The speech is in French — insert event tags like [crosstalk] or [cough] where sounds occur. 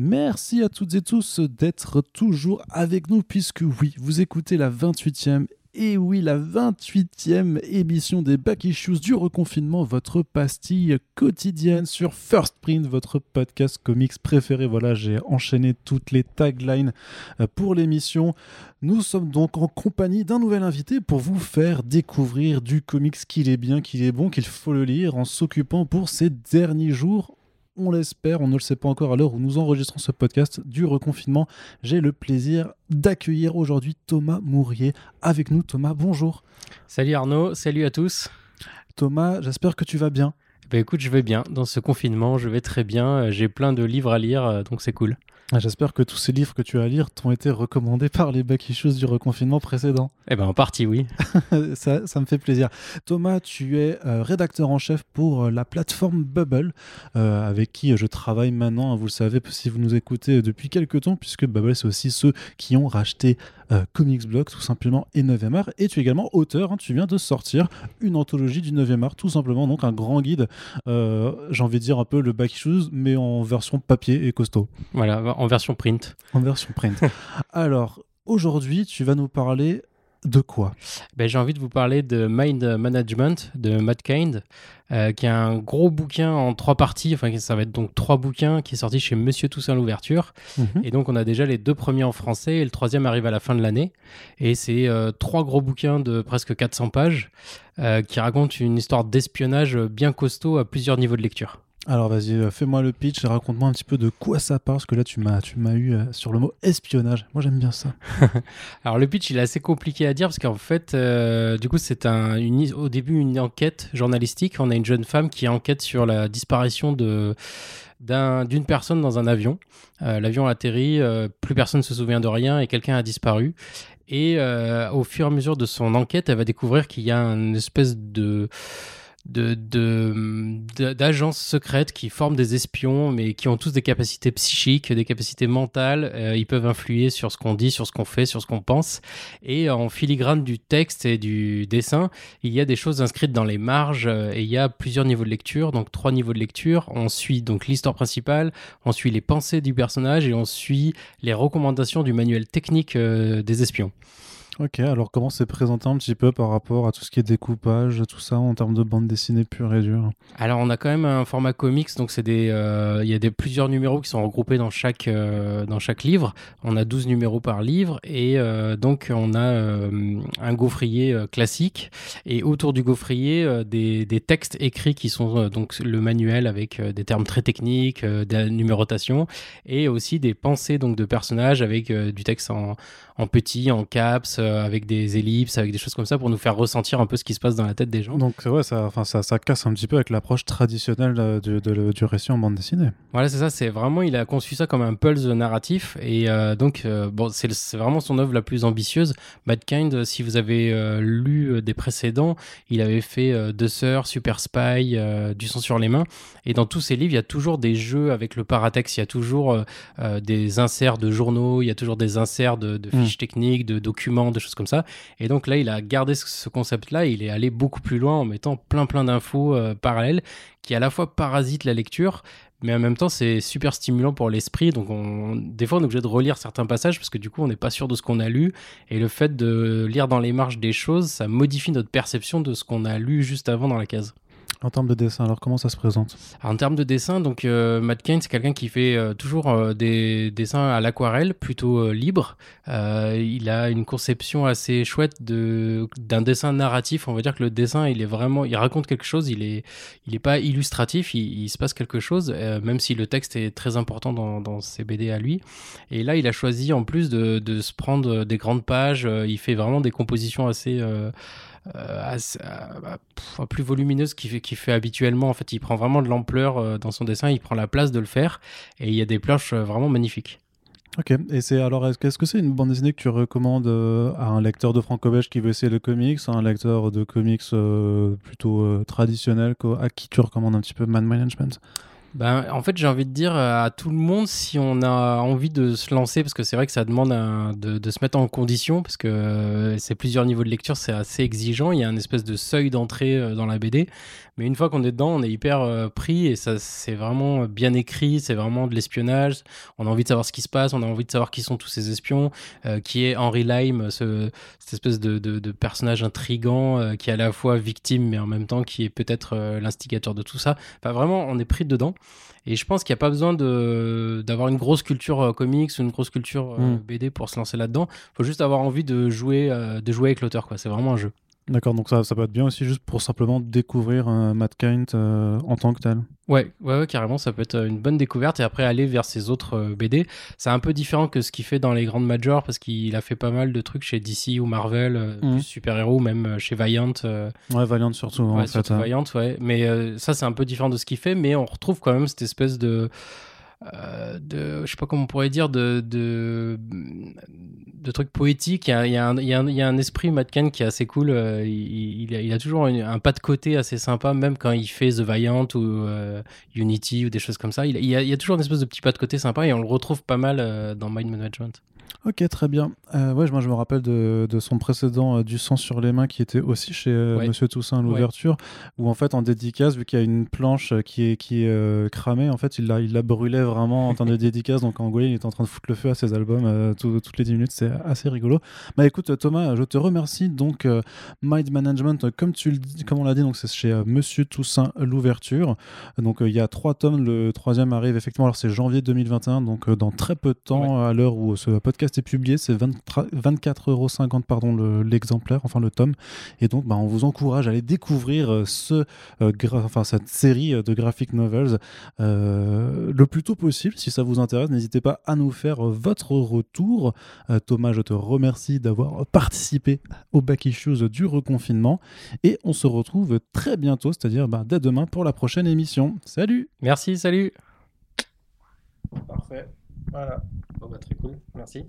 Merci à toutes et tous d'être toujours avec nous, puisque oui, vous écoutez la 28e et oui, la 28e émission des Back Issues du reconfinement, votre pastille quotidienne sur First Print, votre podcast comics préféré. Voilà, j'ai enchaîné toutes les taglines euh, pour l'émission. Nous sommes donc en compagnie d'un nouvel invité pour vous faire découvrir du comics qu'il est bien, qu'il est bon, qu'il faut le lire en s'occupant pour ces derniers jours on l'espère, on ne le sait pas encore à l'heure où nous enregistrons ce podcast du reconfinement. J'ai le plaisir d'accueillir aujourd'hui Thomas Mourier avec nous. Thomas, bonjour. Salut Arnaud, salut à tous. Thomas, j'espère que tu vas bien. Bah écoute, je vais bien. Dans ce confinement, je vais très bien. J'ai plein de livres à lire, euh, donc c'est cool. Ah, j'espère que tous ces livres que tu as à lire t'ont été recommandés par les back issues du reconfinement précédent. Eh ben en partie oui. [laughs] ça, ça, me fait plaisir. Thomas, tu es euh, rédacteur en chef pour euh, la plateforme Bubble, euh, avec qui je travaille maintenant. Hein, vous le savez si vous nous écoutez depuis quelques temps, puisque Bubble c'est aussi ceux qui ont racheté Comics Blog tout simplement et 9e art. Et tu es également auteur. Hein, tu viens de sortir une anthologie du 9e art, tout simplement, donc un grand guide. J'ai envie de dire un peu le back issues, mais en version papier et costaud. Voilà en version print. En version print. [laughs] Alors, aujourd'hui, tu vas nous parler de quoi? Ben, J'ai envie de vous parler de Mind Management de Matt Kind, euh, qui est un gros bouquin en trois parties. Enfin, ça va être donc trois bouquins qui est sorti chez Monsieur Toussaint l'ouverture. Mhm. Et donc, on a déjà les deux premiers en français et le troisième arrive à la fin de l'année. Et c'est euh, trois gros bouquins de presque 400 pages euh, qui racontent une histoire d'espionnage bien costaud à plusieurs niveaux de lecture. Alors vas-y, euh, fais-moi le pitch raconte-moi un petit peu de quoi ça parle, parce que là tu m'as, tu m'as eu euh, sur le mot espionnage. Moi j'aime bien ça. [laughs] Alors le pitch il est assez compliqué à dire parce qu'en fait, euh, du coup c'est un, au début une enquête journalistique. On a une jeune femme qui enquête sur la disparition de d'une personne dans un avion. L'avion atterrit, plus personne ne se souvient de rien et quelqu'un a disparu. Et au fur et à mesure de son enquête, elle va découvrir qu'il y a une espèce de de, d'agences secrètes qui forment des espions, mais qui ont tous des capacités psychiques, des capacités mentales. Euh, ils peuvent influer sur ce qu'on dit, sur ce qu'on fait, sur ce qu'on pense. Et en filigrane du texte et du dessin, il y a des choses inscrites dans les marges euh, et il y a plusieurs niveaux de lecture, donc trois niveaux de lecture. On suit donc l'histoire principale, on suit les pensées du personnage et on suit les recommandations du manuel technique euh, des espions. Ok, alors comment c'est présenté un petit peu par rapport à tout ce qui est découpage, tout ça en termes de bande dessinée pure et dure? Alors on a quand même un format comics, donc c'est des, euh, il y a des plusieurs numéros qui sont regroupés dans chaque euh, dans chaque livre. On a 12 numéros par livre et euh, donc on a un gaufrier classique et autour du gaufrier des, des, textes écrits qui sont donc le manuel avec des termes très techniques, de la numérotation et aussi des pensées donc de personnages avec du texte en en petit, en caps, euh, avec des ellipses, avec des choses comme ça pour nous faire ressentir un peu ce qui se passe dans la tête des gens. Donc ouais, ça, enfin, ça, ça casse un petit peu avec l'approche traditionnelle euh, du, du, récit en bande dessinée. Voilà, c'est ça. C'est vraiment, il a conçu ça comme un pulse narratif et euh, donc bon, c'est vraiment son œuvre la plus ambitieuse. Bad Kind, si vous avez lu des précédents, il avait fait Deux Sœurs, Super Spy, Du sang sur les mains et dans tous ses livres, il y a toujours des jeux avec le paratext, il y a toujours des inserts de journaux, il y a toujours des inserts de, de hmm techniques, de documents, de choses comme ça. Et donc là, il a gardé ce concept-là, il est allé beaucoup plus loin en mettant plein plein d'infos euh, parallèles qui à la fois parasitent la lecture, mais en même temps c'est super stimulant pour l'esprit. Donc on, des fois on est obligé de relire certains passages parce que du coup on n'est pas sûr de ce qu'on a lu. Et le fait de lire dans les marges des choses, ça modifie notre perception de ce qu'on a lu juste avant dans la case. En termes de dessin, alors comment ça se présente? En termes de dessin, donc euh, Matt Kane, c'est quelqu'un qui fait euh, toujours euh, des dessins à l'aquarelle, plutôt libre. il a une conception assez chouette de d'un dessin narratif. On va dire que le dessin, il est vraiment, il raconte quelque chose. Il est, il est pas illustratif. Il, se passe quelque chose, même si le texte est très important dans, dans ses BD à lui. Et là, il a choisi en plus de, de se prendre des grandes pages. il fait vraiment des compositions assez euh, euh, plus volumineuse qu'il fait, fait habituellement. En fait, il prend vraiment de l'ampleur euh, dans son dessin, il prend la place de le faire, et il y a des planches vraiment magnifiques. Ok, et c'est alors est-ce que c'est une bande dessinée que tu recommandes à un lecteur de franco-belge qui veut essayer le comics, à un lecteur de comics plutôt traditionnel, à qui tu recommandes un petit peu Man Management? Ben, en fait, j'ai envie de dire à tout le monde si on a envie de se lancer, parce que c'est vrai que ça demande de, se mettre en condition, parce que euh, c'est plusieurs niveaux de lecture, c'est assez exigeant. Il y a un espèce de seuil d'entrée euh, dans la BD, mais une fois qu'on est dedans, on est hyper euh, pris et ça, c'est vraiment bien écrit, c'est vraiment de l'espionnage. On a envie de savoir ce qui se passe, on a envie de savoir qui sont tous ces espions, qui est Henry Lyme, ce, cette espèce de personnage intrigant qui est à la fois victime, mais en même temps qui est peut-être l'instigateur de tout ça. Enfin, vraiment, on est pris dedans. Et je pense qu'il n'y a pas besoin d'avoir une grosse culture euh, comics ou une grosse culture euh, hmm. BD pour se lancer là-dedans. Il faut juste avoir envie de jouer, euh, de jouer avec l'auteur. C'est vraiment un jeu. D'accord, donc ça, ça peut être bien aussi juste pour simplement découvrir Matt Kind en tant que tel. Ouais, ouais, carrément, ça peut être une bonne découverte et après aller vers ses autres euh, BD. C'est un peu différent que ce qu'il fait dans les grandes majors parce qu'il a fait pas mal de trucs chez DC ou Marvel, euh, mhm. super-héros, même euh, chez Valiant. Ouais, Valiant surtout. Ouais, surtout hein. Valiant, ouais. Mais ça, c'est un peu différent de ce qu'il fait, mais on retrouve quand même cette espèce de euh, de, je sais pas comment on pourrait dire, de, de, de trucs poétiques. Il y, a, un, esprit Matcan qui est assez cool. Euh, il, a, toujours un pas de côté assez sympa, même quand il fait The Valiant ou euh, Unity ou des choses comme ça. Il, y a, il y a toujours une espèce de petit pas de côté sympa et on le retrouve pas mal dans Mind Management. Ok, très bien. Euh, ouais, moi je me rappelle de, de son précédent euh, Du sang sur les mains qui était aussi chez euh, Monsieur Toussaint l'ouverture, où en fait en dédicace, vu qu'il y a une planche qui est, qui est cramée, en fait il la, il la brûlait vraiment en termes de dédicace. Donc en gros, il est en train de foutre le feu à ses albums toutes les 10 minutes. C'est assez rigolo. Bah écoute, Thomas, je te remercie. Donc, Mind Management, comme, tu le dis, comme on l'a dit, donc c'est chez Monsieur Toussaint l'ouverture. Donc il y a trois tomes. Le troisième arrive effectivement, alors c'est janvier 2021, donc dans très peu de temps, à l'heure où ce podcast est publié, c'est 24,50€ pardon l'exemplaire, enfin le tome. Et donc, bah, on vous encourage à aller découvrir euh, ce, euh, enfin, cette série euh, de graphic novels le plus tôt possible. Si ça vous intéresse, n'hésitez pas à nous faire votre retour. Thomas, je te remercie d'avoir participé au Back Issues du reconfinement. Et on se retrouve très bientôt, c'est-à-dire bah, dès demain pour la prochaine émission. Salut Merci, salut Parfait. Voilà. Bon, bah, très cool. Merci.